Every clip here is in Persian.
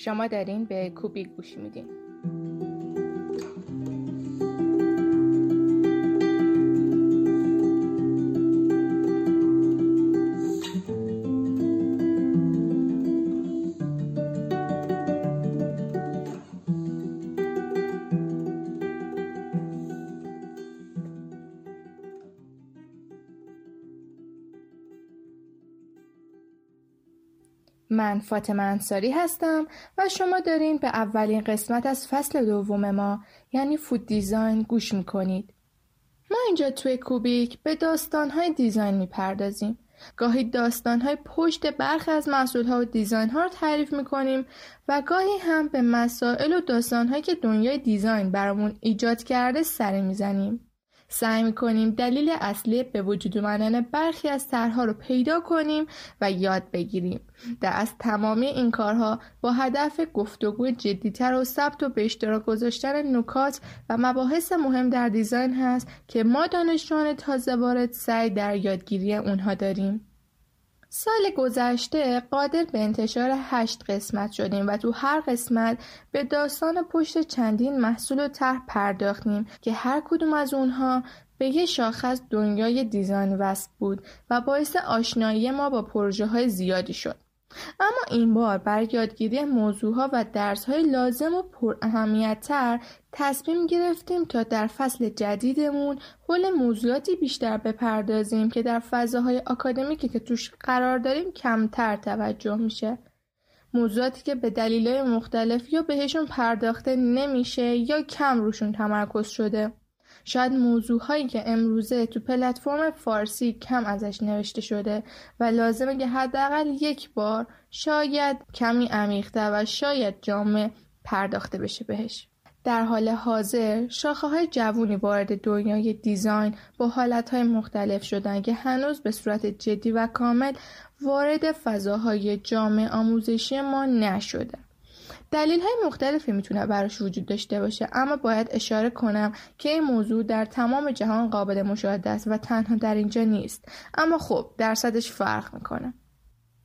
شما دارین به کوبیک گوش میدین. من فاطمه انصاری هستم و شما دارین به اولین قسمت از فصل دوم ما یعنی فود دیزاین گوش می‌کنید. ما اینجا توی کوبیک به داستانهای دیزاین می‌پردازیم. گاهی داستانهای پشت برخی از محصولها و دیزاین ها رو تعریف می‌کنیم و گاهی هم به مسائل و داستانهایی که دنیای دیزاین برامون ایجاد کرده سر می‌زنیم. سعی می‌کنیم دلیل اصلی به وجود اومدن برخی از طرحها رو پیدا کنیم و یاد بگیریم. در از تمامی این کارها با هدف گفتگو جدیتر و ثبت و به اشتراک گذاشتن نکات و مباحث مهم در دیزاین هست که ما دانشجویان تازه وارد سعی در یادگیری اونها داریم. سال گذشته قادر به انتشار هشت قسمت شدیم و تو هر قسمت به داستان پشت چندین محصول و طرح پرداختیم که هر کدوم از اونها به یه شاخص دنیای دیزاین وصل بود و باعث آشنایی ما با پروژه های زیادی شد. اما این بار بر یادگیری موضوعها و درسهای لازم و پر تر تصمیم گرفتیم تا در فصل جدیدمون حول موضوعاتی بیشتر بپردازیم که در فضاهای آکادمیکی که توش قرار داریم کمتر توجه میشه. موضوعاتی که به دلیلهای مختلف یا بهشون پرداخته نمیشه یا کم روشون تمرکز شده. شاید موضوع هایی که امروزه تو پلتفرم فارسی کم ازش نوشته شده و لازمه که حداقل یک بار شاید کمی عمیقتر و شاید جامع پرداخته بشه بهش. در حال حاضر شاخه های جوونی وارد دنیای دیزاین با حالت های مختلف شدن که هنوز به صورت جدی و کامل وارد فضاهای جامع آموزشی ما نشده. دلیل های مختلفی می‌تونه براش وجود داشته باشه اما باید اشاره کنم که این موضوع در تمام جهان قابل مشاهده است و تنها در اینجا نیست. اما خب درصدش فرق می‌کنه.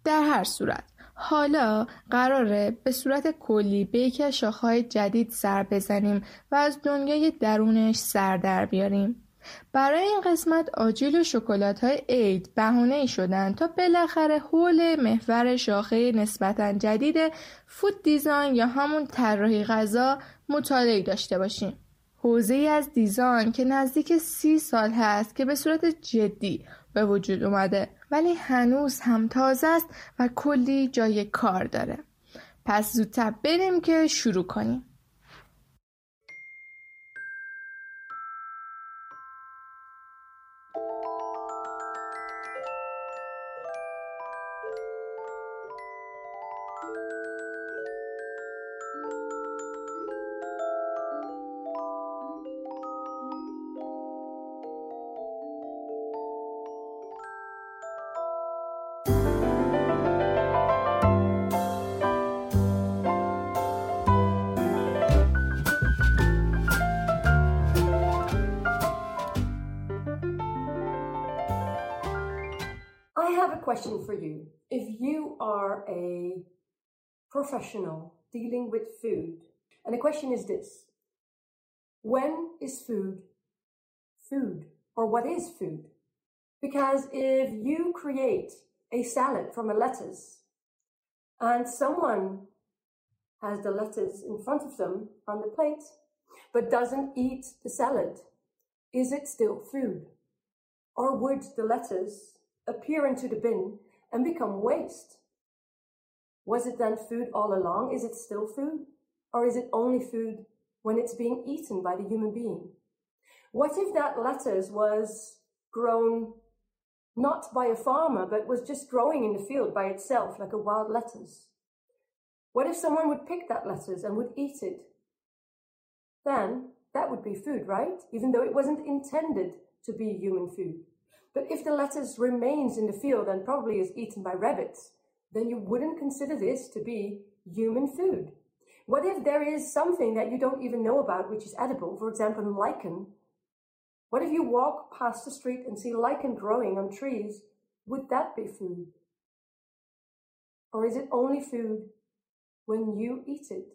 در هر صورت حالا قراره به صورت کلی به یکی از شاخهای جدید سر بزنیم و از دنیای درونش سر در بیاریم. برای این قسمت آجیل و شکلات های عید بهونه ای شدن تا بالاخره حول محور شاخه نسبتا جدید فود دیزاین یا همون طراحی غذا مطالعه داشته باشیم. حوزه از دیزاین که نزدیک سی سال هست که به صورت جدی به وجود اومده ولی هنوز هم تازه است و کلی جای کار داره. پس زودتر بریم که شروع کنیم. Professional dealing with food, and the question is this When is food food? Or what is food? Because if you create a salad from a lettuce and someone has the lettuce in front of them on the plate but doesn't eat the salad, is it still food? Or would the lettuce appear into the bin and become waste. Was it then food all along? Is it still food? Or is it only food when it's being eaten by the human being? What if that lettuce was grown not by a farmer, but was just growing in the field by itself like a wild lettuce? What if someone would pick that lettuce and would eat it? Then that would be food, right? Even though it wasn't intended to be human food. But if the lettuce remains in the field and probably is eaten by rabbits, then you wouldn't consider this to be human food. What if there is something that you don't even know about which is edible, for example, lichen? What if you walk past the street and see lichen growing on trees? Would that be food? Or is it only food when you eat it.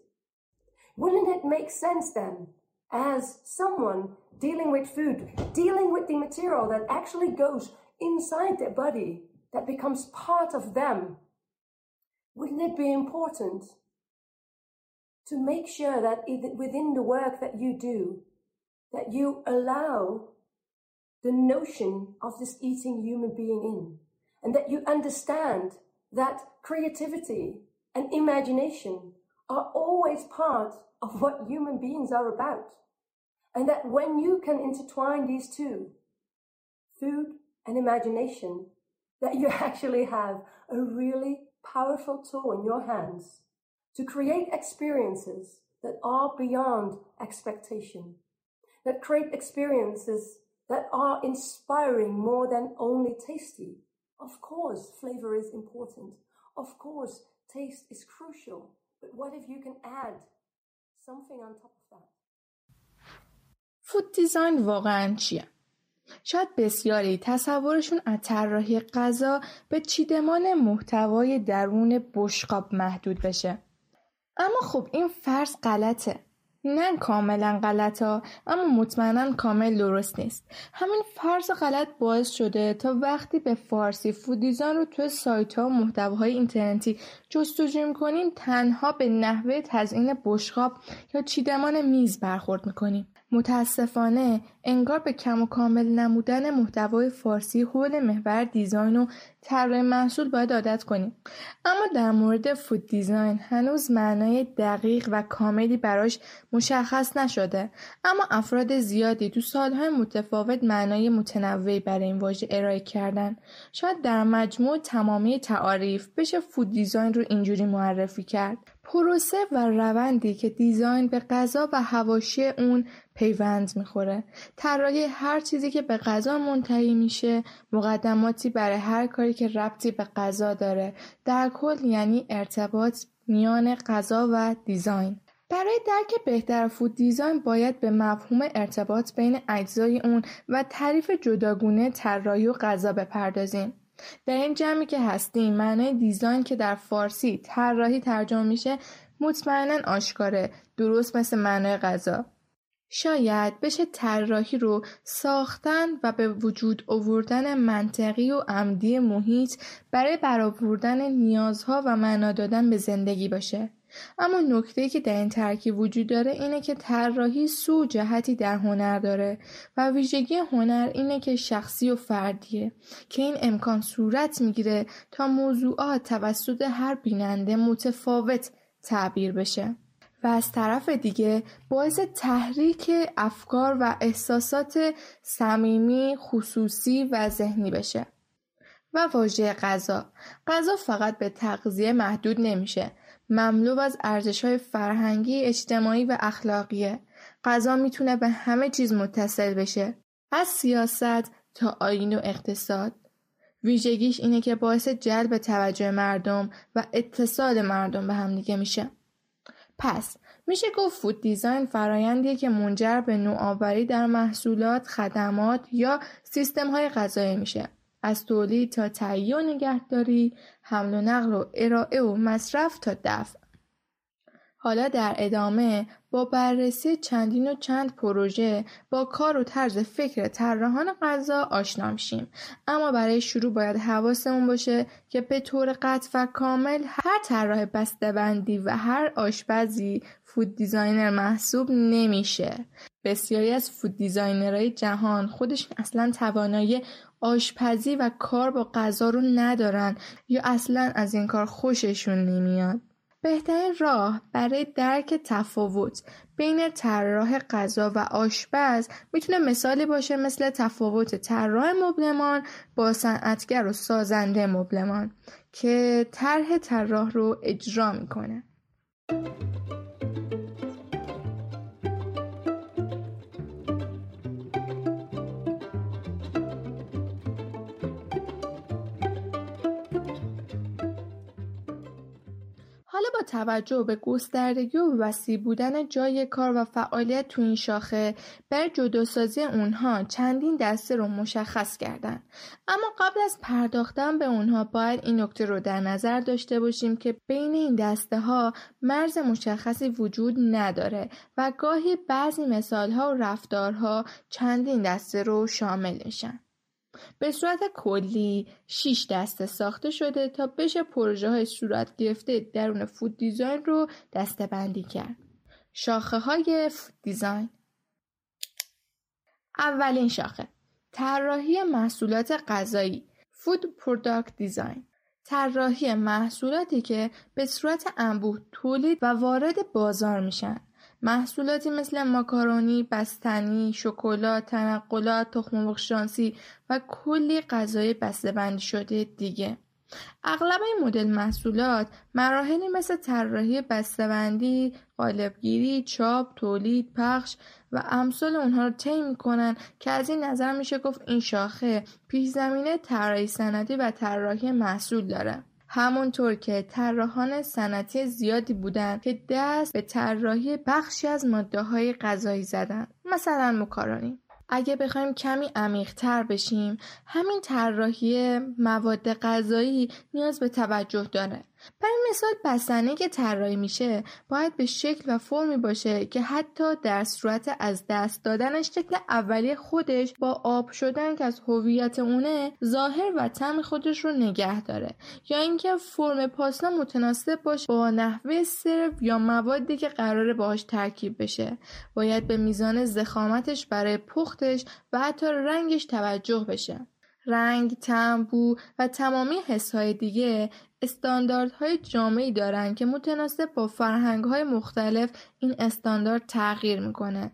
Wouldn't it make sense then, as someone dealing with food, dealing with the material that actually goes inside their body, that becomes part of them, wouldn't it be important to make sure that within the work that you do, that you allow the notion of this eating human being in, and that you understand that creativity and imagination are always part of what human beings are about. And that when you can intertwine these two, food and imagination, that you actually have a really powerful tool in your hands to create experiences that are beyond expectation, that create experiences that are inspiring more than only tasty. Of course, flavor is important. Of course, taste is crucial. But what if you can add something on top of that? فود دیزاین واقعا چیه؟ شاید بسیاری تصورشون از طراحی غذا به چیدمان محتوای درون بشقاب محدود بشه. اما خب این فرض غلطه. نه کاملا غلط ها اما مطمئنا کامل درست نیست همین فرض غلط باعث شده تا وقتی به فارسی فودیزان رو توی سایت ها و محتواهای اینترنتی جستجو می‌کنیم تنها به نحوه تزیین بشقاب یا چیدمان میز برخورد می‌کنیم متاسفانه انگار به کم و کامل نمودن محتوای فارسی حول محور دیزاین و طراحی محصول باید عادت کنیم. اما در مورد فود دیزاین هنوز معنای دقیق و کاملی براش مشخص نشده. اما افراد زیادی تو سالهای متفاوت معنای متنوعی برای این واژه ارائه کردن. شاید در مجموع تمامی تعاریف بشه فود دیزاین رو اینجوری معرفی کرد. پروسه و روندی که دیزاین به غذا و هواشی اون پیوند می‌خوره. طراحی هر چیزی که به غذا منتهی میشه مقدماتی برای هر کاری که ربطی به غذا داره. در کل یعنی ارتباط میان غذا و دیزاین. برای درک بهتر فود دیزاین باید به مفهوم ارتباط بین اجزای اون و تعریف جداگونه طراحی و غذا بپردازیم. در این جمعی که هستیم معنای دیزاین که در فارسی طراحی ترجمه میشه مطمئنا آشکاره درست مثل معنای غذا. شاید بشه طراحی رو ساختن و به وجود آوردن منطقی و عمدی محیط برای برآوردن نیازها و معنا دادن به زندگی باشه. اما نکته که در این ترکیب وجود داره اینه که طراحی سو جهتی در هنر داره و ویژگی هنر اینه که شخصی و فردیه که این امکان صورت می‌گیره تا موضوعات توسط هر بیننده متفاوت تعبیر بشه. و از طرف دیگه باعث تحریک افکار و احساسات صمیمی خصوصی و ذهنی بشه. و واژه غذا. غذا فقط به تغذیه محدود نمیشه. مملو از های فرهنگی، اجتماعی و اخلاقیه. غذا می‌تونه به همه چیز متصل بشه. از سیاست تا آین و اقتصاد. ویژگیش اینه که باعث جلب توجه مردم و اتصال مردم به همدیگه میشه. پس میشه گفت فود دیزاین فرایندیه که منجر به نوآوری در محصولات، خدمات یا سیستم های غذایی میشه. از تولید تا تهیه و نگهداری حمل و نقل و ارائه و مصرف تا دفع. حالا در ادامه با بررسی چندین و چند پروژه با کار و طرز فکر طراحان غذا آشنا میشیم. اما برای شروع باید حواسمون باشه که به طور قطع و کامل هر طراح بسته‌بندی و هر آشپزی فود دیزاینر محسوب نمیشه. بسیاری از فود دیزاینرهای جهان خودشون اصلا توانایی آشپزی و کار با غذا رو ندارن یا اصلا از این کار خوششون نمیاد. بهترین راه برای درک تفاوت بین طراح غذا و آشپز می‌تونه مثالی باشه مثل تفاوت طراح مبلمان با صنعتگر و سازنده مبلمان که طرح طراح رو اجرا می‌کنه. توجه به گستردگی و وسیع بودن جای کار و فعالیت تو این شاخه بر جداسازی اونها چندین دسته رو مشخص کردن اما قبل از پرداختن به اونها باید این نکته رو در نظر داشته باشیم که بین این دسته ها مرز مشخصی وجود نداره و گاهی بعضی مثال ها و رفتارها چندین دسته رو شامل میشن. به صورت کلی 6 دسته ساخته شده تا بشه پروژه های صورت گرفته درون فود دیزاین رو دسته بندی کرد. شاخه های food design اولین شاخه. طراحی محصولات غذایی. food product design طراحی محصولاتی که به صورت انبوه تولید و وارد بازار میشن. محصولاتی مثل ماکارونی، بستنی، شکلات، تنقلات، تخم شانسی و کلی غذای بسته‌بندی شده دیگه. اغلب این مدل محصولات مراحلی مثل طراحی بسته‌بندی، قالبگیری، چاپ، تولید، پخش و امثال اونها رو طی می‌کنن که از این نظر میشه گفت این شاخه پیش زمینه طراحی سندی و طراحی محصول داره. همونطور که طراحان صنعتی زیادی بودند که دست به طراحی بخشی از ماده های غذایی زدن مثلا مکارونی. اگه بخوایم کمی عمیقتر بشیم همین طراحی مواد غذایی نیاز به توجه داره. برای مثال بستنی که طراحی میشه باید به شکل و فرمی باشه که حتی در صورت از دست دادنش شکل اولیه خودش با آب شدن که از هویت اونه ظاهر و طعم خودش رو نگه داره. یا اینکه فرم پاستا متناسب باشه با نحوه سرو یا موادی که قراره باهاش ترکیب بشه. باید به میزان زخامتش برای پختش و حتی رنگش توجه بشه. رنگ، طعم، بو و تمامی حسهای دیگه استانداردهای جامعی دارند که متناسب با فرهنگهای مختلف این استاندارد تغییر می‌کنه.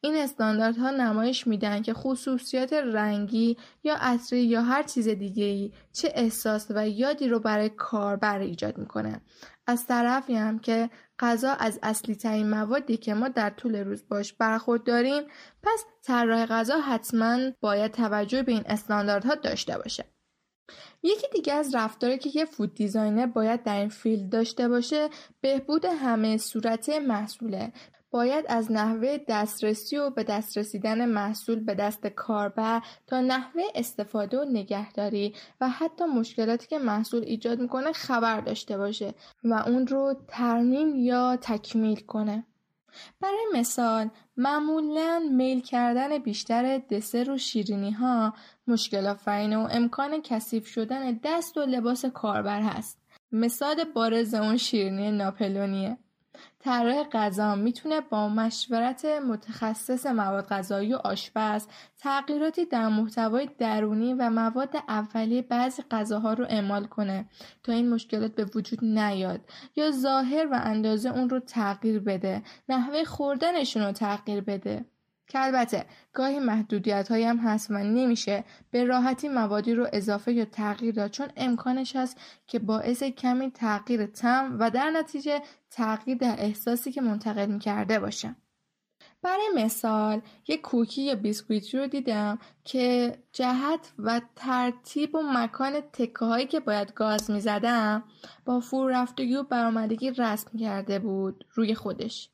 این استانداردها نمایش میدن که خصوصیات رنگی یا عطری یا هر چیز دیگه ای چه احساس و یادی رو برای کاربر ایجاد می‌کنه. از طرفی هم که غذا از اصلی ترین موادی که ما در طول روز باش برخورد داریم پس طراح غذا حتما باید توجه به این استانداردها داشته باشه. یکی دیگه از رفتاری که یه food designer باید در این field داشته باشه بهبود همه صورت محصوله باید از نحوه دسترسی و به دست رسیدن محصول به دست کاربر تا نحوه استفاده و نگهداری و حتی مشکلاتی که محصول ایجاد می‌کنه خبر داشته باشه و اون رو ترمیم یا تکمیل کنه. برای مثال معمولا میل کردن بیشتر دسر و شیرینی ها مشکل آفرینه و امکان کثیف شدن دست و لباس کاربر هست. مثال بارز اون شیرینی ناپلونیه. طراح غذا می‌تونه با مشورت متخصص مواد غذایی و آشپز تغییراتی در محتوای درونی و مواد اولیه بعضی غذاها رو اعمال کنه تا این مشکلات به وجود نیاد یا ظاهر و اندازه اون رو تغییر بده نحوه خوردنشون رو تغییر بده. که البته گاهی محدودیت هم هست و نمیشه به راحتی موادی رو اضافه یا تغییر داد چون امکانش هست که باعث کمی تغییر تم و در نتیجه تغییر در احساسی که منتقل می‌کرده باشه. برای مثال یک کوکی یا بیسکویتی رو دیدم که جهت و ترتیب و مکان تکه هایی که باید گاز می‌زدم با فور رفتگی و برآمدگی رسم کرده بود روی خودش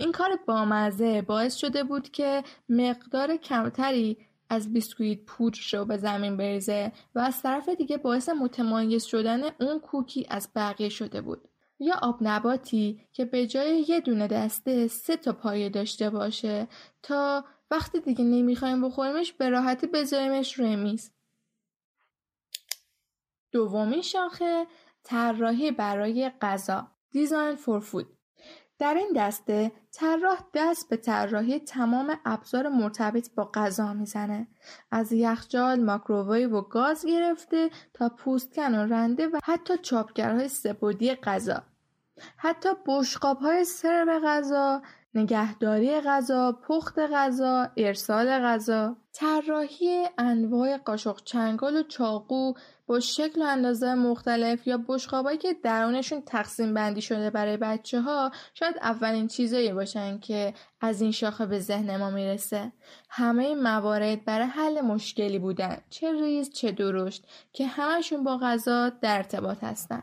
این کار بامزه باعث شده بود که مقدار کمتری از بیسکویت پودر رو به زمین بریزه و از طرف دیگه باعث متمایز شدن اون کوکی از بقیه شده بود. یا آب نباتی که به جای یه دونه دسته سه تا پایه داشته باشه تا وقتی دیگه نمی‌خوایم بخوریمش به راحتی بذاریمش روی میز. دومین شاخه طراحی برای غذا دیزاین فور فود در این دسته طراح دست به طراحی تمام ابزار مرتبط با غذا می‌زنه. از یخچال ماکروویو و گاز گرفته تا پوستکن و رنده و حتی چاپگرهای سپردی غذا. حتی بشقاب های سرو غذا نگهداری غذا، پخت غذا، ارسال غذا، طراحی انواع قاشق چنگال و چاقو با شکل و اندازه مختلف یا بشقابایی که درونشون تقسیم بندی شده برای بچه ها شاید اولین چیزایی باشن که از این شاخه به ذهن ما می‌رسه. همه این موارد برای حل مشکلی بودن چه ریز چه درشت که همشون با غذا در ارتباط هستن.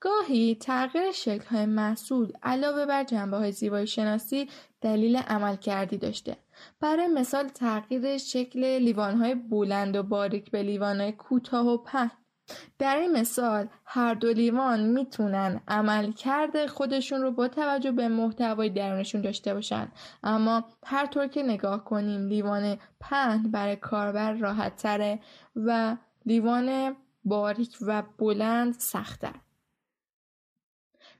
گاهی تغییر شکل‌های محصول علاوه بر های زیبایی شناسی دلیل عمل کردی داشته. برای مثال تغییر شکل لیوانهای بلند و باریک به لیوانهای کوتاه و پهن. در این مثال هر دو لیوان می‌تونن عملکرد خودشون رو با توجه به محتوای درونشون داشته باشن. اما هر طور که نگاه کنیم لیوان پهن برای کاربر راحت تره و لیوان باریک و بلند سختتر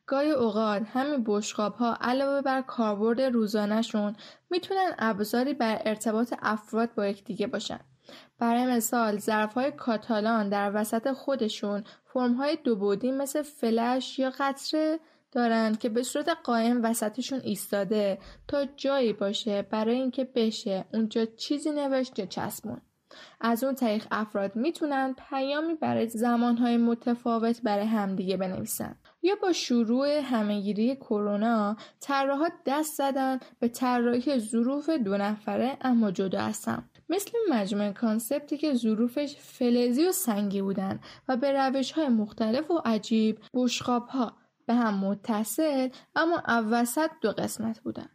گاهی اوقات همین بشقاب ها علاوه بر کاربرد روزانهشون می‌تونن ابزاری بر ارتباط افراد با یکدیگه باشن. برای مثال های کاتالان در وسط خودشون های دو بودی مثل فلش یا قطره دارند که به صورت قایم وسطشون ایستاده تا جایی باشه برای اینکه بشه اونجا چیزی نوشت یا چسبون. از اون طریق افراد می‌تونن پیامی برای زمانهای متفاوت برای همدیگه بنویسن. یا با شروع همهگیری کرونا طراحها دست زدن به طراحی ظروف دو نفره اما جدا هستن مثل مجموعه کانسپتی که ظروفش فلزی و سنگی بودن و به روش های مختلف و عجیب بشخاب ها به هم متصل اما اوسط دو قسمت بودن.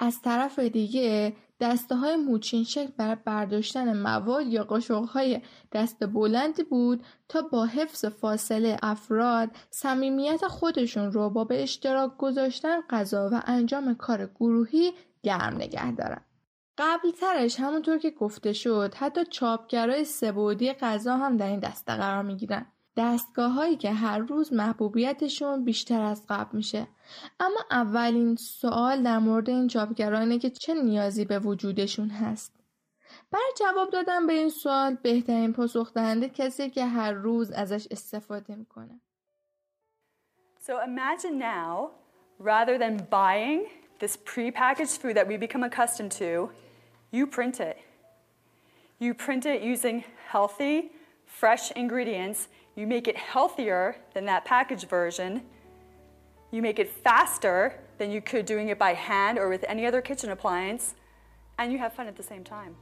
از طرف دیگه دسته های موچین شکل برای برداشتن مواد یا قاشق های دست بلندی بود تا با حفظ فاصله افراد صمیمیت خودشون رو با به اشتراک گذاشتن غذا و انجام کار گروهی گرم نگه دارن. قبل ترش همونطور که گفته شد حتی چاپگرای سبودی غذا هم در این دسته قرار می‌گیرن. دستگاه هایی که هر روز محبوبیتشون بیشتر از قبل میشه اما اولین سوال در مورد این چاپگرانه که چه نیازی به وجودشون هست برای جواب دادن به این سوال بهترین پاسخ دهنده کسی که هر روز ازش استفاده می‌کنه So imagine now rather than buying this prepackaged food that we become accustomed to You print it. You print it using healthy, fresh ingredients. You make it healthier than that packaged version. You make it faster than you could doing it by hand or with any other kitchen appliance. And you have fun at the same time.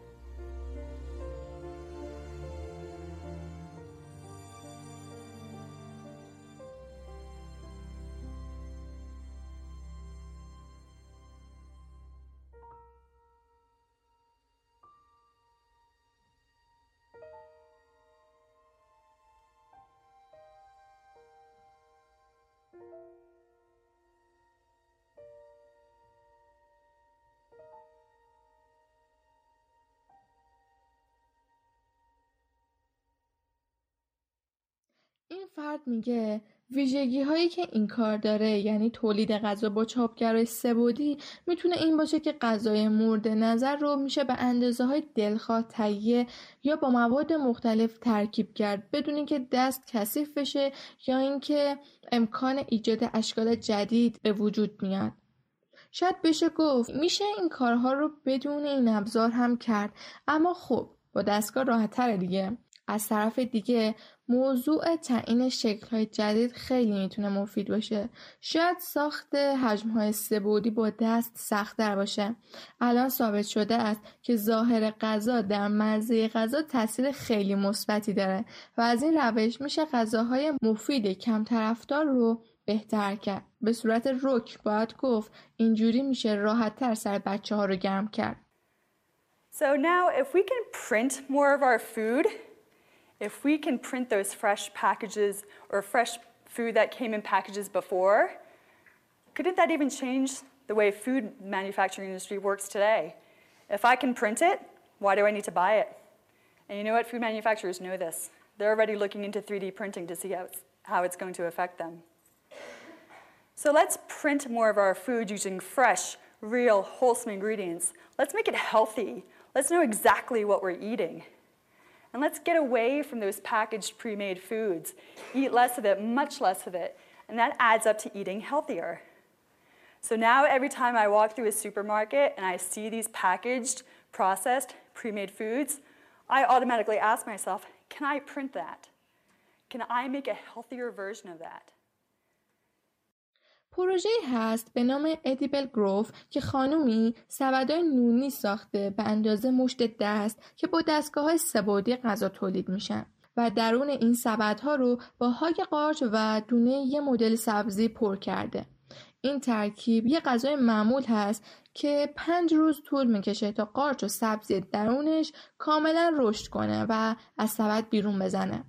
فرد میگه ویژگی هایی که این کار داره یعنی تولید غذا با چاپگرای سبودی می‌تونه این باشه که غذای مورد نظر رو میشه به اندازه های دلخواه تهیه یا با مواد مختلف ترکیب کرد بدون اینکه دست کثیف بشه یا اینکه امکان ایجاد اشکال جدید به وجود میاد. شاید بشه گفت میشه این کارها رو بدون این ابزار هم کرد اما خب با دستگاه راحت دیگه. از طرف دیگه موضوع تعیین های جدید خیلی می‌تونه مفید باشه. شاید ساخت های سبودی با دست سختتر باشه. الان ثابت شده است که ظاهر غذا در مزه غذا تاثیر خیلی مثبتی داره و از این روش میشه غذاهای مفید کم طرفدار رو بهتر کرد. به صورت رک باید گفت اینجوری میشه راحت تر سر بچه ها رو گرم کرد. So now if we can print more of our food If we can print those fresh packages or fresh food that came in packages before, couldn't that even change the way food manufacturing industry works today? If I can print it, why do I need to buy it? And you know what? Food manufacturers know this. They're already looking into 3D printing to see how it's, how it's going to affect them. So let's print more of our food using fresh, real, wholesome ingredients. Let's make it healthy. Let's know exactly what we're eating. And let's get away from those packaged pre made foods. Eat less of it, much less of it. And that adds up to eating healthier. So now, every time I walk through a supermarket and I see these packaged, processed, pre made foods, I automatically ask myself, can I print that? Can I make a healthier version of that? پروژه هست به نام ادیبل گروف که خانومی سبدای نونی ساخته به اندازه مشت دست که با دستگاه های سبودی غذا تولید میشن و درون این سبدها رو با های قارچ و دونه یه مدل سبزی پر کرده. این ترکیب یه غذای معمول هست که پنج روز طول می‌کشه تا قارچ و سبزی درونش کاملا رشد کنه و از سبد بیرون بزنه.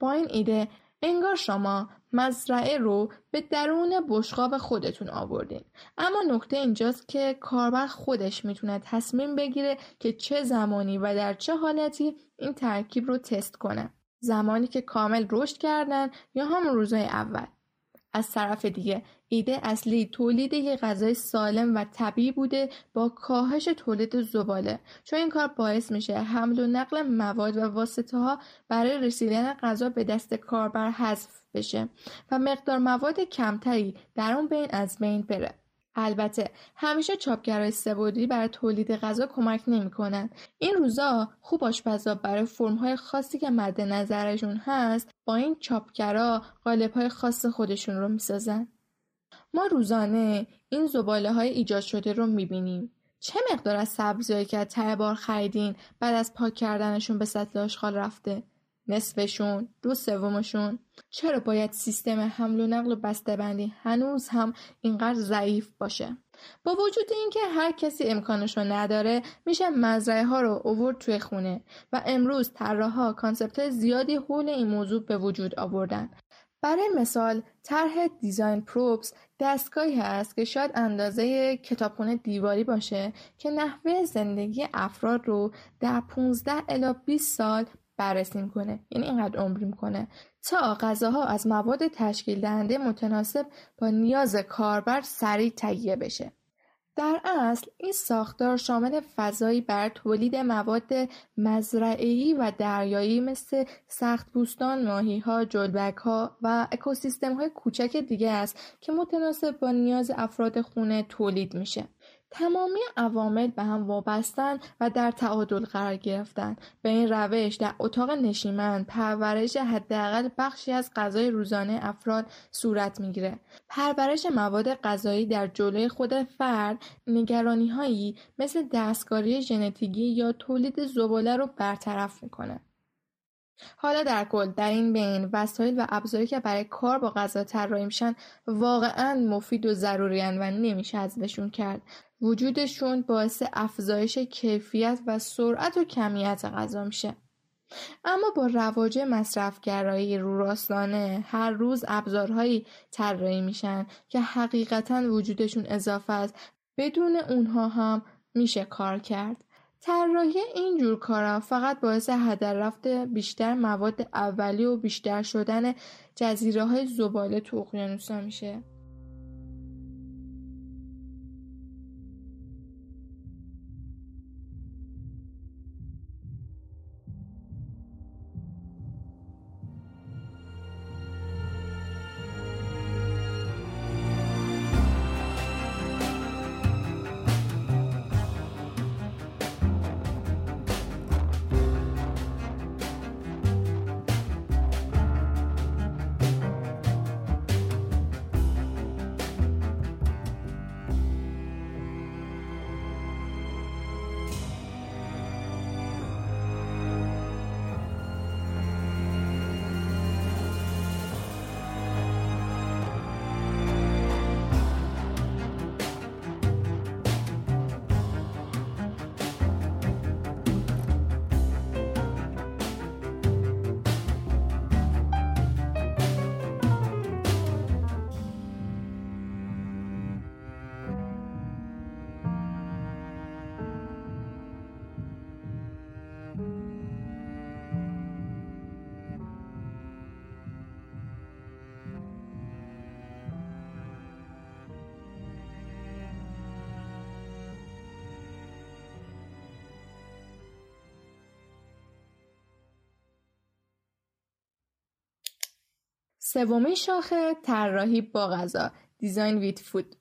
با این ایده انگار شما مزرعه رو به درون بشقاب خودتون آوردین. اما نکته اینجاست که کاربر خودش می‌تونه تصمیم بگیره که چه زمانی و در چه حالتی این ترکیب رو تست کنه. زمانی که کامل رشد کردن یا همون روزهای اول. از طرف دیگه. ایده اصلی تولید یک غذای سالم و طبیعی بوده با کاهش تولید زباله. چون این کار باعث میشه حمل و نقل مواد و واسطه ها برای رسیدن غذا به دست کاربر حذف بشه و مقدار مواد کمتری در اون بین از بین بره. البته همیشه چاپگرای سبودی برای تولید غذا کمک نمی‌کنن. این روزا خوب آشپزا برای فرمهای خاصی که مد نظرشون هست با این چاپگرا های خاص خودشون رو می‌سازن. ما روزانه این زباله های ایجاد شده رو می‌بینیم. چه مقدار از سبزیهایی که از بار خریدین بعد از پاک کردنشون به سطل آشغال رفته؟ نصفشون دو سومشون. چرا باید سیستم حمل و نقل و بسته‌بندی هنوز هم اینقدر ضعیف باشه؟ با وجود اینکه هر کسی امکانش رو نداره میشه مزرعه ها رو اوورد توی خونه و امروز طراحا concept زیادی حول این موضوع به وجود آوردن. برای مثال طرح design probes دستگاهی هست که شاید اندازه کتابخونه دیواری باشه که نحوه زندگی افراد رو در 15 الی 20 سال بررسی می‌کنه یعنی اینقدر عمری می‌کنه تا غذاها از مواد تشکیل دهنده متناسب با نیاز کاربر سریع تهیه بشه. در اصل این ساختار شامل فضایی بر تولید مواد مزرعه‌ای و دریایی مثل سختپوستان، ماهی‌ها، جلبک‌ها و اکوسیستم‌های کوچک دیگه است که متناسب با نیاز افراد خونه تولید میشه. تمامی عوامل به هم وابستن و در تعادل قرار گرفتن. به این روش در اتاق نشیمن پرورش حداقل بخشی از غذای روزانه افراد صورت می‌گیره. پرورش مواد غذایی در جلوی خود فرد نگرانی هایی مثل دستکاری ژنتیکی یا تولید زباله رو برطرف می‌کنه. حالا در کل در این بین وسایل و ابزاری که برای کار با غذا طراحی میشن واقعا مفید و ضروری و نمیشه ازشون کرد. وجودشون باعث افزایش کیفیت و سرعت و کمیت غذا میشه. اما با رواج مصرفگرایی رو راستانه هر روز ابزارهایی طراحی میشن که حقیقتا وجودشون اضافه است. بدون اونها هم میشه کار کرد. طراحی این جور کارا فقط باعث هدر رفت بیشتر مواد اولی و بیشتر شدن جزیره های زباله تو اقیانوسا میشه. سومین شاخه طراحی با غذا design with food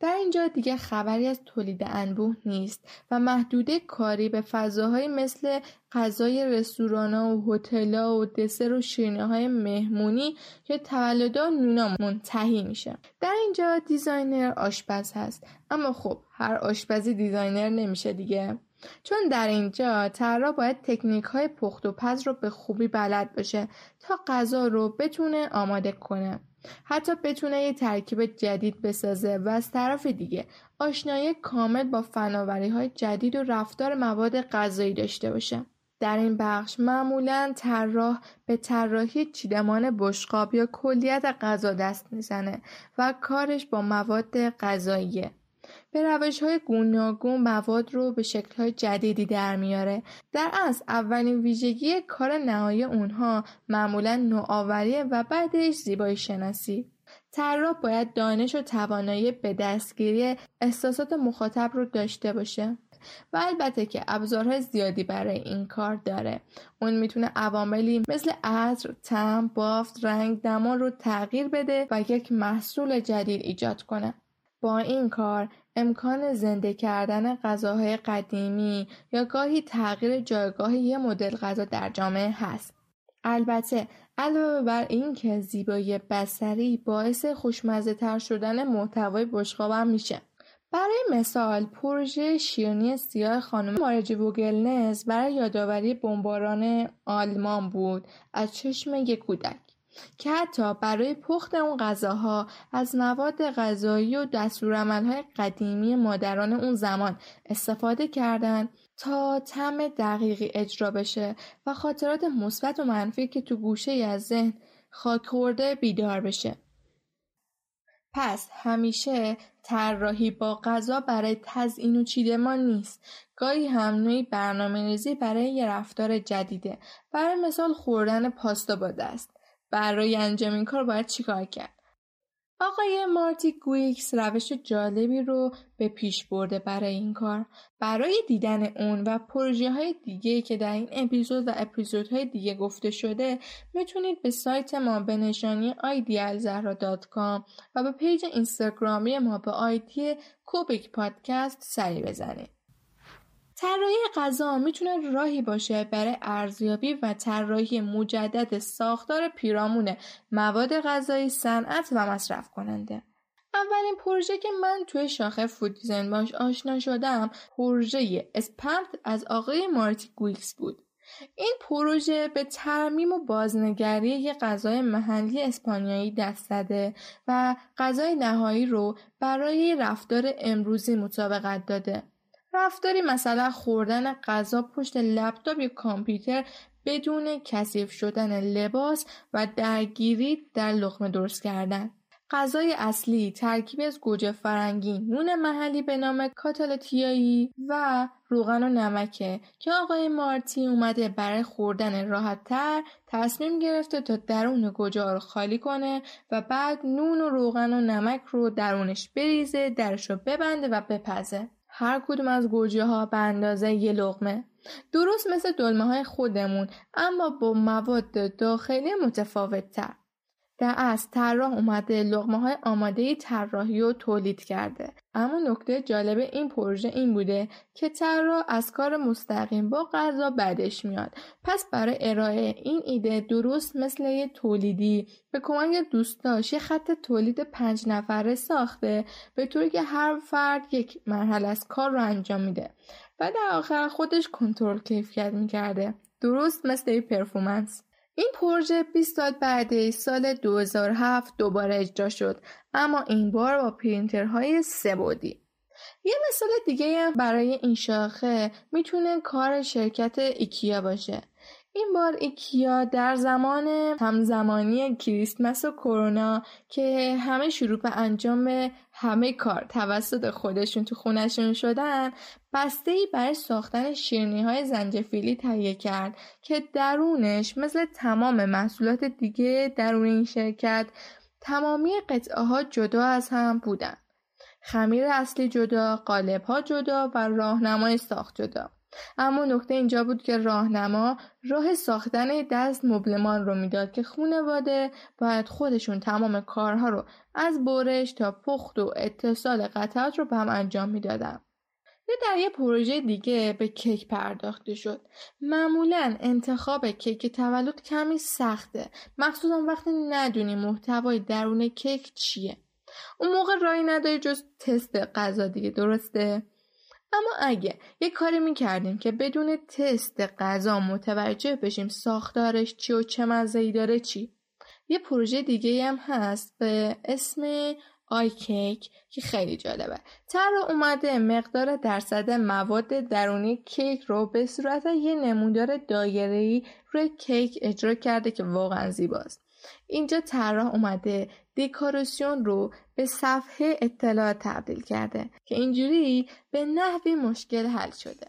در اینجا دیگه خبری از تولید انبوه نیست و محدوده کاری به فضاهایی مثل غذای رستورانا و هتل‌ها و دسر و شیرینه های مهمونی که تولدا و اینا منتهی میشه. در اینجا designer آشپز هست. اما خب هر آشپزی designer نمیشه دیگه. چون در اینجا طراح باید تکنیک های پخت و پز رو به خوبی بلد باشه تا غذا رو بتونه آماده کنه. حتی بتونه یه ترکیب جدید بسازه و از طرف دیگه آشنایی کامل با فناوری های جدید و رفتار مواد غذایی داشته باشه. در این بخش معمولا طراح به طراحی چیدمان بشقاب یا کلیت غذا دست می‌زنه و کارش با مواد غذاییه. به روش های گوناگون مواد رو به شکل های جدیدی در میاره. در از اولین ویژگی کار نهایی اونها معمولا نوآوریه و بعدش زیبایی شناسی. طراح باید دانش و توانایی به دستگیری احساسات مخاطب رو داشته باشه. و البته که ابزارهای زیادی برای این کار داره. اون می‌تونه عواملی مثل عطر، تم، بافت، رنگ، دمان رو تغییر بده و یک محصول جدید ایجاد کنه. با این کار امکان زنده کردن غذاهای قدیمی یا گاهی تغییر جایگاه یه مدل غذا در جامعه هست. البته علاوه بر این که زیبایی بسری باعث خوشمزه تر شدن محتوای بشقابم میشه. برای مثال پروژه شیرنی سیاه خانم مارجی ووگلنز برای یادآوری بمباران آلمان بود از چشم یک کودک که حتی برای پخت اون غذاها از مواد غذایی و دستورالعملهای قدیمی مادران اون زمان استفاده کردند تا تم دقیقی اجرا بشه و خاطرات مثبت و منفی که تو گوشه از ذهن خاک خورده بیدار بشه. پس همیشه طراحی با غذا برای تزئین و چیدمان نیست. گاهی هم نوعی برنامه ریزی برای یه رفتار جدیده. برای مثال خوردن پاستا با دست. برای انجام این کار باید چیکار کرد؟ آقای مارتی گویکس روش جالبی رو به پیش برده برای این کار. برای دیدن اون و پروژه های دیگه که در این اپیزود و اپیزودهای دیگه گفته شده می‌تونید به سایت ما به نشانی idealzahra.com و به پیج اینستاگرامی ما به آیدی کوبیک پادکست سری بزنید. طراحی غذا می‌تونه راهی باشه برای ارزیابی و طراحی مجدد ساختار پیرامون مواد غذایی صنعت و مصرف کننده اولین پروژه که من توی شاخه فود دیزاین باش آشنا شدم پروژه اسپمت از آقای مارتی گویکس بود. این پروژه به ترمیم و بازنگری یک غذای محلی اسپانیایی دست زده و غذای نهایی رو برای رفتار امروزی مطابقت داده. رفتاری مثلا خوردن غذا پشت لپتاپ یا کامپیوتر بدون کثیف شدن لباس و درگیری در لقمه درست کردن غذای اصلی ترکیب از گوجه فرنگی، نون محلی به نام کاتالاتیایی و روغن و نمکه که آقای مارتی اومده برای خوردن راحت تر تصمیم گرفته تا درون گوجه رو خالی کنه و بعد نون و روغن و نمک رو درونش بریزه درش رو ببنده و بپزه. هر کدوم از گوجه ها به اندازه یه لغمه درست مثل دلمه های خودمون اما با مواد داخلی متفاوت تر در از طراح اومده لغمه های آماده طراحی و تولید کرده. اما نکته جالب این پروژه این بوده که طراح از کار مستقیم با غذا بدش میاد. پس برای ارائه این ایده درست مثل یه تولیدی به کمک دوستاش یه خط تولید پنج نفره ساخته به طوری که هر فرد یک مرحله از کار رو انجام میده. و در آخر خودش کنترل کیفیت می‌کرده. درست مثل performance این پروژه 20 سال بعدی سال 2007 دوباره اجرا شد اما این بار با پرینترهای سه‌بعدی یه مثال دیگه برای این شاخه می‌تونه کار شرکت ایکیا باشه. این بار ایکیا در زمان همزمانی کریسمس و کرونا که همه شروع به انجام همه کار توسط خودشون تو خونشون شدن بسته ای برای ساختن شیرنی های زنجفیلی تهیه کرد که درونش مثل تمام محصولات دیگه درون این شرکت تمامی قطعه ها جدا از هم بودن. خمیر اصلی جدا، قالب ها جدا و راهنمای ساخت جدا. اما نکته اینجا بود که راهنما راه ساختن دست مبلمان رو می‌داد که خونواده باید خودشون تمام کارها رو از برش تا پخت و اتصال قطعات رو به هم انجام می‌دادن. یه در یه پروژه دیگه به کیک پرداخته شد. معمولا انتخاب کیک تولد کمی سخته. مخصوصا وقتی ندونی محتوای درون کیک چیه. اون موقع رای نداری جز تست غذا دیگه درسته؟ اما اگه یه کاری می‌کردیم که بدون تست غذا متوجه بشیم ساختارش چی و چه مزهی داره چی. یه پروژه دیگه هم هست به اسم آی کیک که خیلی جالبه. تر اومده مقدار درصد مواد درونی کیک رو به صورت یه نمودار دایره‌ای روی کیک اجرا کرده که واقعا زیباست. اینجا طراح اومده دکوراسیون رو به صفحه اطلاعات تبدیل کرده که اینجوری به نحوی مشکل حل شده.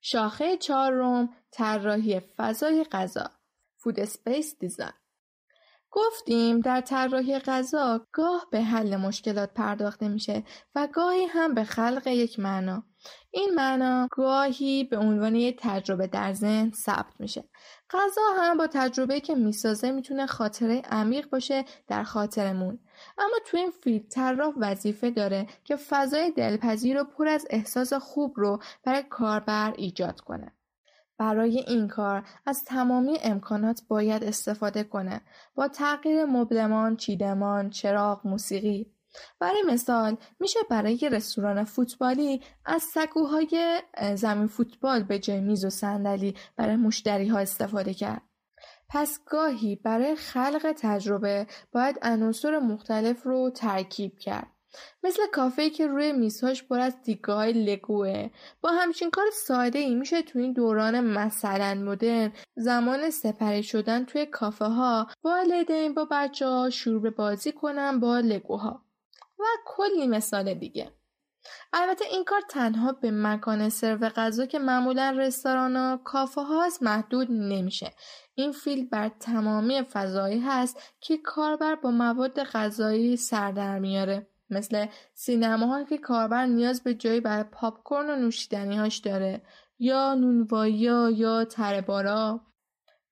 شاخه چهارم طراحی فضای غذا. food space design گفتیم در طراحی غذا گاه به حل مشکلات پرداخته میشه و گاهی هم به خلق یک معنا. این معنا گاهی به عنوان یک تجربه در ذهن ثبت میشه. غذا هم با تجربه که می‌سازه می‌تونه خاطره عمیق باشه در خاطرمون. اما تو این field طراح وظیفه داره که فضای دلپذیر و پر از احساس خوب رو برای کاربر ایجاد کنه. برای این کار از تمامی امکانات باید استفاده کنه با تغییر مبلمان، چیدمان، چراغ، موسیقی برای مثال میشه برای رستوران فوتبالی از سکوهای زمین فوتبال به جای میز و صندلی برای مشتری ها استفاده کرد. پس گاهی برای خلق تجربه باید عناصر مختلف رو ترکیب کرد. مثل کافه که روی میزهاش پر از دیگه های لگوه با همچین کار ساده ای میشه تو این دوران مثلا مدرن زمان سپری شدن توی کافه ها والدین با بچه ها شروع به بازی کنن با لگوها و کلی مثال دیگه. البته این کار تنها به مکان سرو غذا که معمولا رستوران و کافه هاست محدود نمیشه. این فیلم بر تمامی فضایی هست که کاربر با مواد غذایی سر در میاره مثل سینماها که کاربر نیاز به جایی برای پاپکورن و نوشیدنیهاش داره یا نونوایی یا تربارا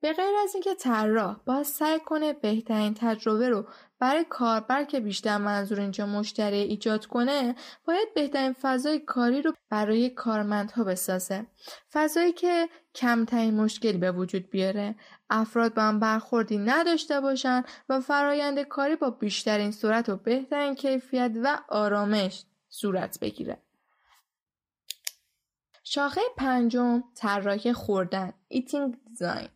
به غیر از اینکه طراح باید سعی کنه بهترین تجربه رو برای کاربر که بیشتر منظور اینجا مشتری ایجاد کنه باید بهترین فضای کاری رو برای کارمندها بسازه. فضایی که کمترین مشکل به وجود بیاره. افراد با هم برخوردی نداشته باشن و فرایند کاری با بیشترین سرعت و بهترین کیفیت و آرامش صورت بگیره. شاخه پنجم طراحی خوردن. eating design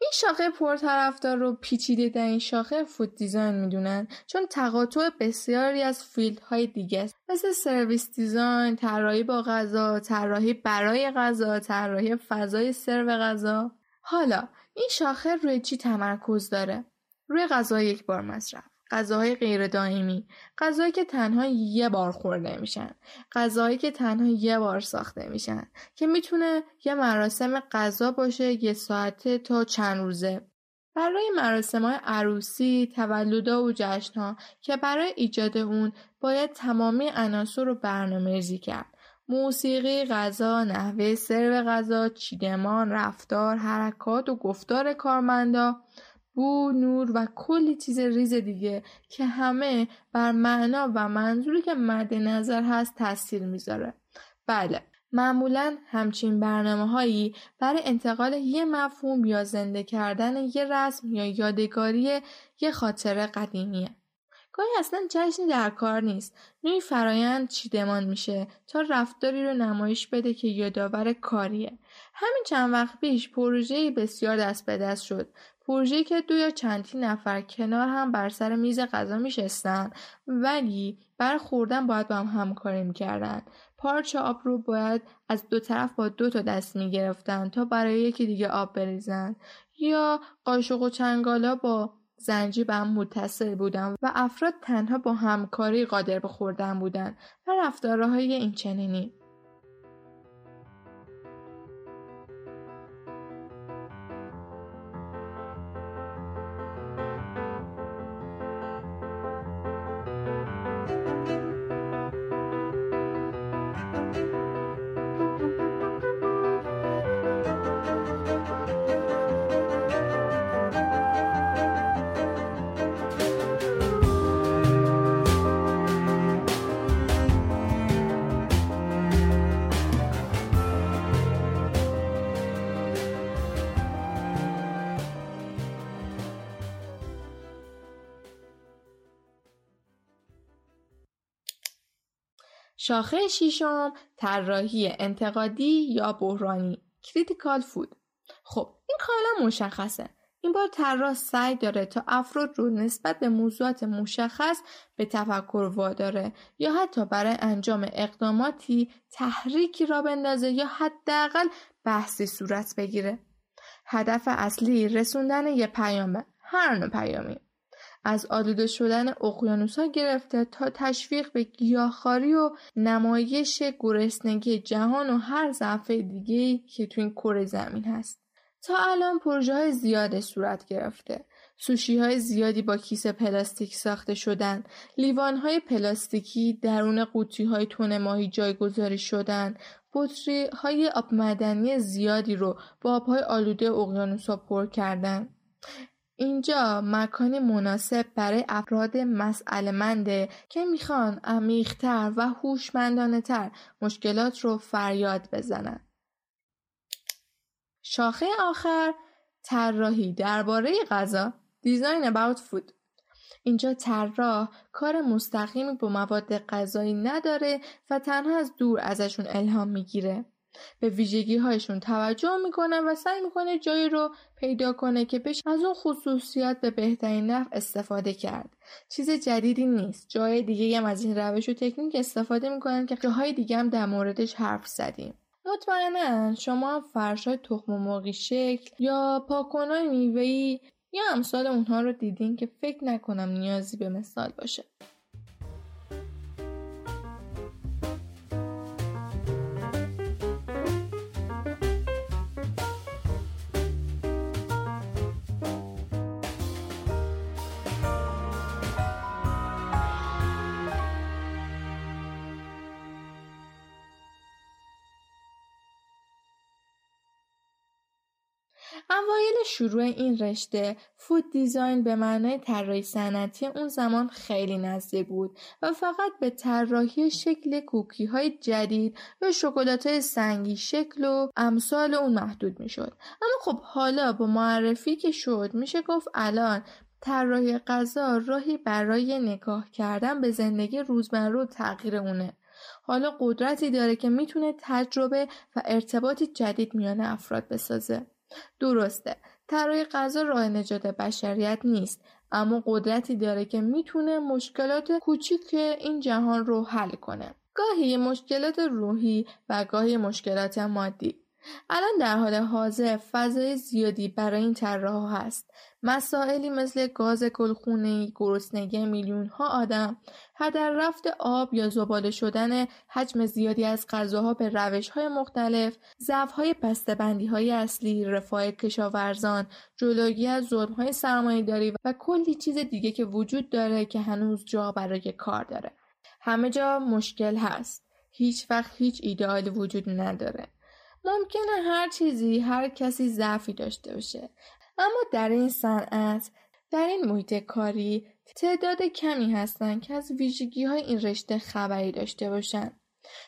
این شاخه پرطرفدار رو پیچیده‌ترین شاخه food design می‌دونن چون تقاطع بسیاری از های دیگه است مثل service design، طراحی با غذا، طراحی برای غذا، طراحی فضای سرو غذا. حالا این شاخه روی چی تمرکز داره؟ روی غذا یک بار مصرف. غذاهای غیر دائمی غذایی که تنها یه بار خورده میشن غذاهایی که تنها یه بار ساخته میشن که می‌تونه یه مراسم غذا باشه یه ساعته تا چند روزه برای مراسم های عروسی، تولدا و جشن که برای ایجاد اون باید تمامی عناصر رو برنامه ریزی کرد. موسیقی، غذا، نحوه سرو غذا، چیدمان، رفتار، حرکات و گفتار کارمندا بو، نور و کلی چیز ریز دیگه که همه بر معنا و منظوری که مد نظر هست تاثیر می‌ذاره. بله معمولا همچین برنامه هایی برای انتقال یه مفهوم یا زنده کردن یه رسم یا یادگاری یه خاطره قدیمیه. گاهی اصلا جشنی در کار نیست. نوعی فرایند چیدمان میشه تا رفتاری رو نمایش بده که یادآور کاریه. همین چند وقت پیش پروژه بسیار دست به دست شد پروژه‌ای که دو یا چندی نفر کنار هم بر سر میز غذا میشستن ولی بر خوردن باید با هم همکاری می‌کردن. پارچ آب رو باید از دو طرف با دو تا دست می‌گرفتن تا برای یکی دیگه آب بریزن. یا قاشق و چنگالا با زنجی به هم متصل بودن و افراد تنها با همکاری قادر به خوردن بودن و رفتارهای این چنینی. شاخه شیشم طراحی انتقادی یا بحرانی. کریتیکال فود. خب این کاملا مشخصه. این بار طراح سعی داره تا افراد رو نسبت به موضوعات مشخص به تفکر واداره یا حتی برای انجام اقداماتی تحریکی را بندازه یا حداقل بحثی صورت بگیره. هدف اصلی رسوندن یه پیامه. هر نوع پیامی. از آلوده شدن ها گرفته تا تشویق به گیاهخواری و نمایش گرسنگی جهان و هر ضعف دیگه که تو این کره زمین هست. تا الان پروژه های زیاد صورت گرفته. سوشی های زیادی با کیسه پلاستیک ساخته شدن. لیوان های پلاستیکی درون قوطی های تون ماهی جایگذاری شدن. بطری های آب مدنی زیادی رو با آبهای آلوده اقیانوس پر کردن. اینجا مکانی مناسب برای افراد مسئله منده که می‌خوان عمیقتر و هوشمندانه تر مشکلات رو فریاد بزنن. شاخه آخر طراحی درباره غذا دیزاین about food اینجا طراح کار مستقیمی با مواد غذایی نداره و تنها از دور ازشون الهام می‌گیره به ویژگی هایشون توجه می‌کنه و سعی می‌کنه جایی رو پیدا کنه که بهش از اون خصوصیات به بهترین نحو استفاده کرد. چیز جدیدی نیست. جای دیگه هم از این روش و تکنیک استفاده می‌کنن که جاهای دیگه هم در موردش حرف زدیم. مطمئنا شما فرشای تخم مرغی شکل یا پاکنای میوهی یا امثال اونها رو دیدین که فکر نکنم نیازی به مثال باشه. اوایل شروع این رشته فود دیزاین به معنای طراحی صنعتی اون زمان خیلی نزدیک بود و فقط به طراحی شکل کوکی های جدید یا شکلات های سنگی شکل و امثال اون محدود می‌شد. اما خب حالا با معرفی که شد میشه گفت الان طراحی غذا راهی برای نگاه کردن به زندگی روزمره و تغییر اونه. حالا قدرتی داره که می‌تونه تجربه و ارتباطی جدید میان افراد بسازه. درسته. طراحی غذا راه نجات بشریت نیست. اما قدرتی داره که می‌تونه مشکلات کوچیک این جهان رو حل کنه. گاهی مشکلات روحی و گاهی مشکلات مادی. الان در حال حاضر فضای زیادی برای این طراح هست مسائلی مثل گاز گلخونه‌ای، گرسنگی میلیون‌ها آدم، هدر رفت آب یا زباله شدن حجم زیادی از غذاها به روش‌های مختلف، ضعف‌های بسته‌بندی‌های اصلی، رفاه کشاورزان، جلوگیری از ظلم‌های سرمایه‌داری و کلی چیز دیگه که وجود داره که هنوز جا برای کار داره. همه جا مشکل هست. هیچ وقت هیچ ایدئالی وجود نداره. ممکنه هر چیزی هر کسی ضعفی داشته باشه اما در این صنعت در این محیط کاری تعداد کمی هستند که از ویژگی های این رشته خبری داشته باشند.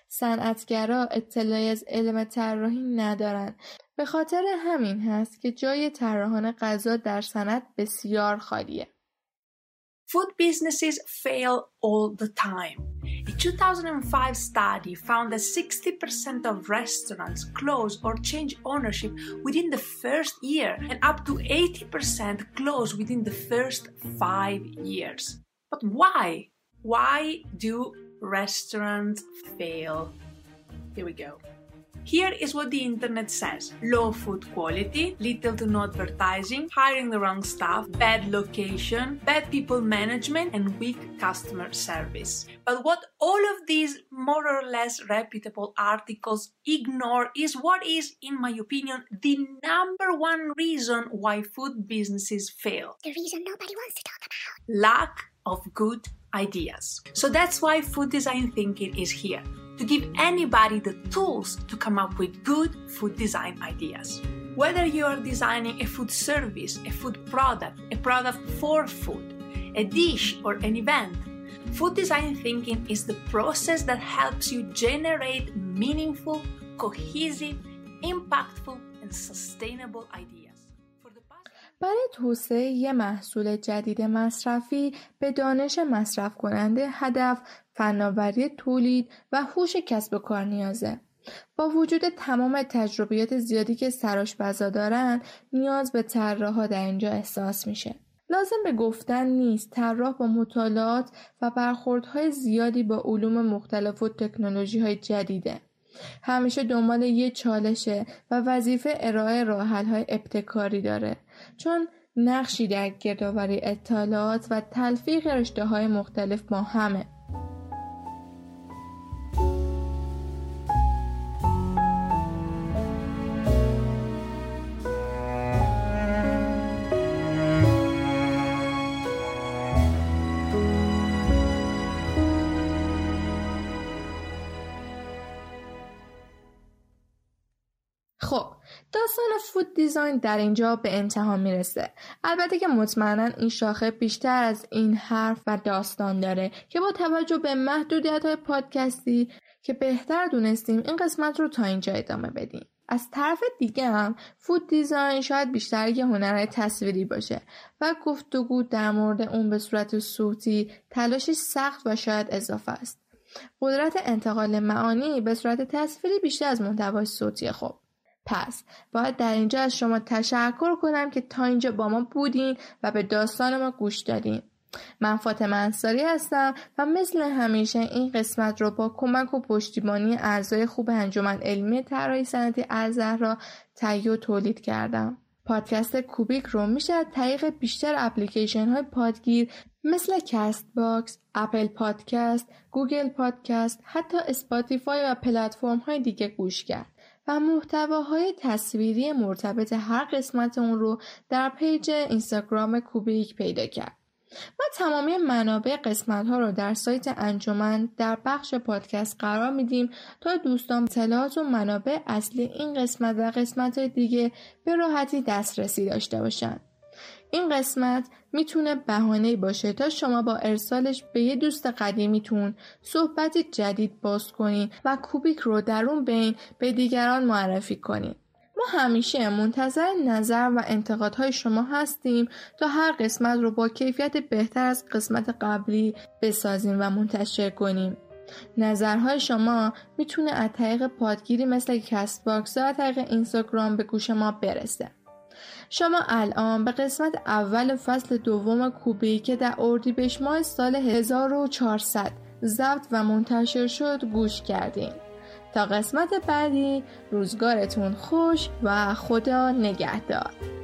صنعتگرا اطلاعی از علم طراحی ندارند به خاطر همین هست که جای طراحان غذا در صنعت بسیار خالیه. Food businesses fail all the time. A 2005 study found that 60% of restaurants close or change ownership within the first year, and up to 80% close within the first five years. But why? Why do restaurants fail? Here we go. Here is what the internet says low food quality, little to no advertising, hiring the wrong staff, bad location, bad people management, and weak customer service. But what all of these more or less reputable articles ignore is what is, in my opinion, the number one reason why food businesses fail. The reason nobody wants to talk about. Lack of good ideas. So that's why food design thinking is here to give anybody the tools to come up with good food design ideas. Whether you are designing a food service, a food product, a product for food, a dish, or an event, food design thinking is the process that helps you generate meaningful, cohesive, impactful, and sustainable ideas. برای توسعه یه محصول جدید مصرفی به دانش مصرف کننده هدف فناوری تولید و هوش کسب و کار نیازه. با وجود تمام تجربیات زیادی که سراشپزا دارن نیاز به طراحها در اینجا احساس میشه. لازم به گفتن نیست طراح با مطالعات و برخوردهای زیادی با علوم مختلف و تکنولوژی های جدیده. همیشه دنبال یه چالشه و وظیفه ارائه راحل های ابتکاری داره چون نقشی در گردآوری اطلاعات و تلفیق رشته های مختلف با همه. فود دیزاین در اینجا به انتها می‌رسه. البته که مطمئنا این شاخه بیشتر از این حرف و داستان داره که با توجه به محدودیت های پادکستی که بهتر دونستیم این قسمت رو تا اینجا ادامه بدیم. از طرف دیگه هم فود دیزاین شاید بیشتر یه هنر تصویری باشه و گفتگو در مورد اون به صورت صوتی تلاشش سخت و شاید اضافه است. قدرت انتقال معانی به صورت تصویری بیشتر از محتوای صوتی خوب. پس باید در اینجا از شما تشکر کنم که تا اینجا با ما بودین و به داستان ما گوش دادین. من فاطمه انصاری هستم و مثل همیشه این قسمت رو با کمک و پشتیبانی اعضای خوب انجمن علمی طراحی صنعتی را تهیه و تولید کردم. پادکست کوبیک رو میشه از طریق بیشتر اپلیکیشن های پادگیر مثل کست باکس، اپل پادکست، گوگل پادکست، حتی اسپاتیفای و پلتفرم های دیگه گوش کرد. و محتواهای تصویری مرتبط هر قسمت اون رو در پیج اینستاگرام کوبیک پیدا کرد. ما تمامی منابع قسمت ها رو در سایت انجمن در بخش پادکست قرار میدیم تا دوستان اطلاعات و منابع اصلی این قسمت و قسمت های دیگه به راحتی دسترسی داشته باشند. این قسمت می‌تونه بهانه باشه تا شما با ارسالش به یه دوست قدیمیتون صحبت جدید باز کنین و کوبیک رو در اون بین به دیگران معرفی کنین. ما همیشه منتظر نظر و انتقادهای شما هستیم تا هر قسمت رو با کیفیت بهتر از قسمت قبلی بسازیم و منتشر کنیم. نظرهای شما می‌تونه از طریق پادگیری مثل کست باکس و طریق اینستاگرام به گوش ما برسه. شما الان به قسمت اول فصل دوم کوبیک که در اردیبهشت ماه سال 1400 ضبط و منتشر شد گوش کردیم تا قسمت بعدی روزگارتون خوش و خدا نگهدار.